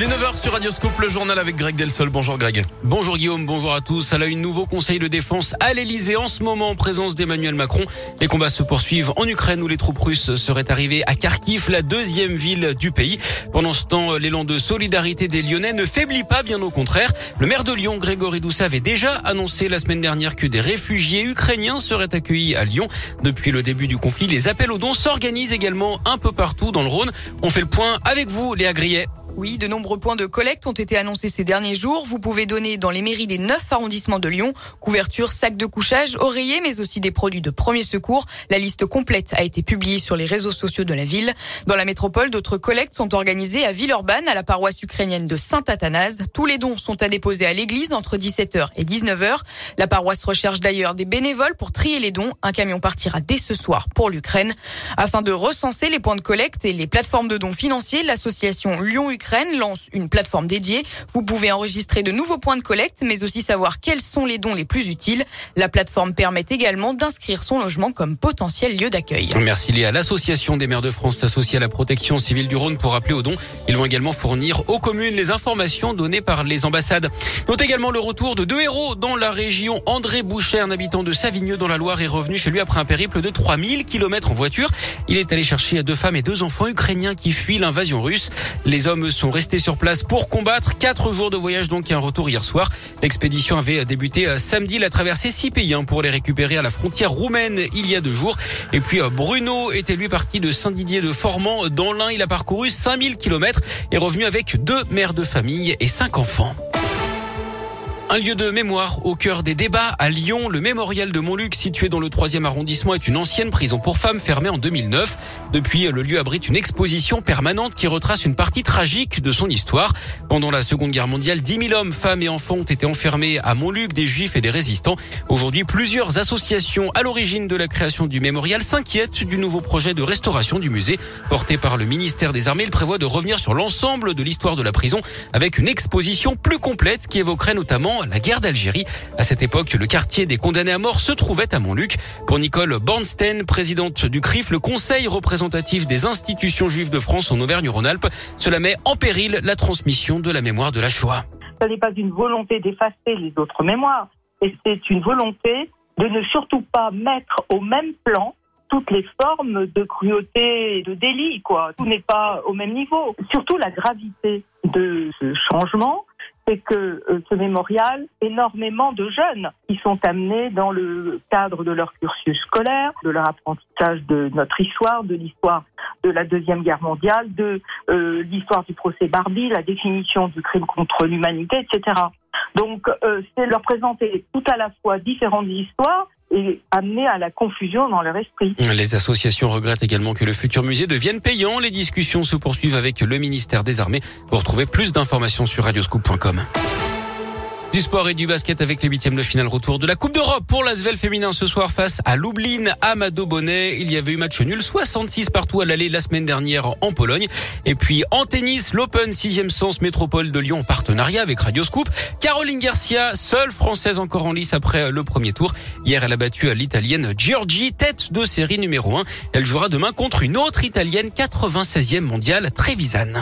Il est 9h sur Radio Scoop, le journal avec Greg Delsol. Bonjour Greg. Bonjour Guillaume, bonjour à tous. À la une, nouveau conseil de défense à l'Elysée en ce moment en présence d'Emmanuel Macron. Les combats se poursuivent en Ukraine où les troupes russes seraient arrivées à Kharkiv, la deuxième ville du pays. Pendant ce temps, l'élan de solidarité des Lyonnais ne faiblit pas, bien au contraire. Le maire de Lyon, Grégory Doucet, avait déjà annoncé la semaine dernière que des réfugiés ukrainiens seraient accueillis à Lyon. Depuis le début du conflit, les appels aux dons s'organisent également un peu partout dans le Rhône. On fait le point avec vous, Léa Grillet. Oui, de nombreux points de collecte ont été annoncés ces derniers jours. Vous pouvez donner dans les mairies des neuf arrondissements de Lyon couverture, sacs de couchage, oreillers, mais aussi des produits de premier secours. La liste complète a été publiée sur les réseaux sociaux de la ville. Dans la métropole, d'autres collectes sont organisées à Villeurbanne, à la paroisse ukrainienne de Saint-Athanase. Tous les dons sont à déposer à l'église entre 17h et 19h. La paroisse recherche d'ailleurs des bénévoles pour trier les dons. Un camion partira dès ce soir pour l'Ukraine. Afin de recenser les points de collecte et les plateformes de dons financiers, l'association Lyon-Ukraine lance une plateforme dédiée. Vous pouvez enregistrer de nouveaux points de collecte, mais aussi savoir quels sont les dons les plus utiles. La plateforme permet également d'inscrire son logement comme potentiel lieu d'accueil. Merci Léa. L'association des maires de France s'associe à la protection civile du Rhône pour appeler aux dons. Ils vont également fournir aux communes les informations données par les ambassades. Note également le retour de deux héros dans la région. André Boucher, un habitant de Savigneux dans la Loire, est revenu chez lui après un périple de 3000 km en voiture. Il est allé chercher deux femmes et deux enfants ukrainiens qui fuient l'invasion russe. Les hommes sont restés sur place pour combattre. Quatre jours de voyage donc et un retour hier soir. L'expédition avait débuté euh, samedi. La traversée six pays hein, pour les récupérer à la frontière roumaine il y a deux jours. Et puis euh, Bruno était lui parti de Saint-Didier de Formand. Dans l'Ain, il a parcouru 5000 km et revenu avec deux mères de famille et cinq enfants. Un lieu de mémoire au cœur des débats à Lyon. Le mémorial de Montluc, situé dans le troisième arrondissement, est une ancienne prison pour femmes fermée en 2009. Depuis, le lieu abrite une exposition permanente qui retrace une partie tragique de son histoire. Pendant la Seconde Guerre mondiale, 10 000 hommes, femmes et enfants ont été enfermés à Montluc, des juifs et des résistants. Aujourd'hui, plusieurs associations à l'origine de la création du mémorial s'inquiètent du nouveau projet de restauration du musée. Porté par le ministère des Armées, il prévoit de revenir sur l'ensemble de l'histoire de la prison avec une exposition plus complète qui évoquerait notamment la guerre d'Algérie. À cette époque, le quartier des condamnés à mort se trouvait à Montluc. Pour Nicole Bornstein, présidente du CRIF, le Conseil représentatif des institutions juives de France en Auvergne-Rhône-Alpes, cela met en péril la transmission de la mémoire de la Shoah. Ce n'est pas une volonté d'effacer les autres mémoires, et c'est une volonté de ne surtout pas mettre au même plan toutes les formes de cruauté et de délit. Tout n'est pas au même niveau. Surtout la gravité de ce changement, c'est que euh, ce mémorial, énormément de jeunes qui sont amenés dans le cadre de leur cursus scolaire, de leur apprentissage de notre histoire, de l'histoire de la Deuxième Guerre mondiale, de euh, l'histoire du procès Barbie, la définition du crime contre l'humanité, etc. Donc, euh, c'est leur présenter tout à la fois différentes histoires et amener à la confusion dans leur esprit. Les associations regrettent également que le futur musée devienne payant. Les discussions se poursuivent avec le ministère des Armées. Pour retrouver plus d'informations sur radioscoop.com. Du sport et du basket avec les huitièmes de finale retour de la Coupe d'Europe pour l'Asvel féminin ce soir face à Lublin, Amado Bonnet. Il y avait eu match nul 66 partout à l'aller la semaine dernière en Pologne. Et puis en tennis, l'Open 6 sens métropole de Lyon en partenariat avec Radio Scoop. Caroline Garcia, seule française encore en lice après le premier tour. Hier, elle a battu l'italienne Giorgi, tête de série numéro 1. Elle jouera demain contre une autre italienne 96e mondiale, Trevisan.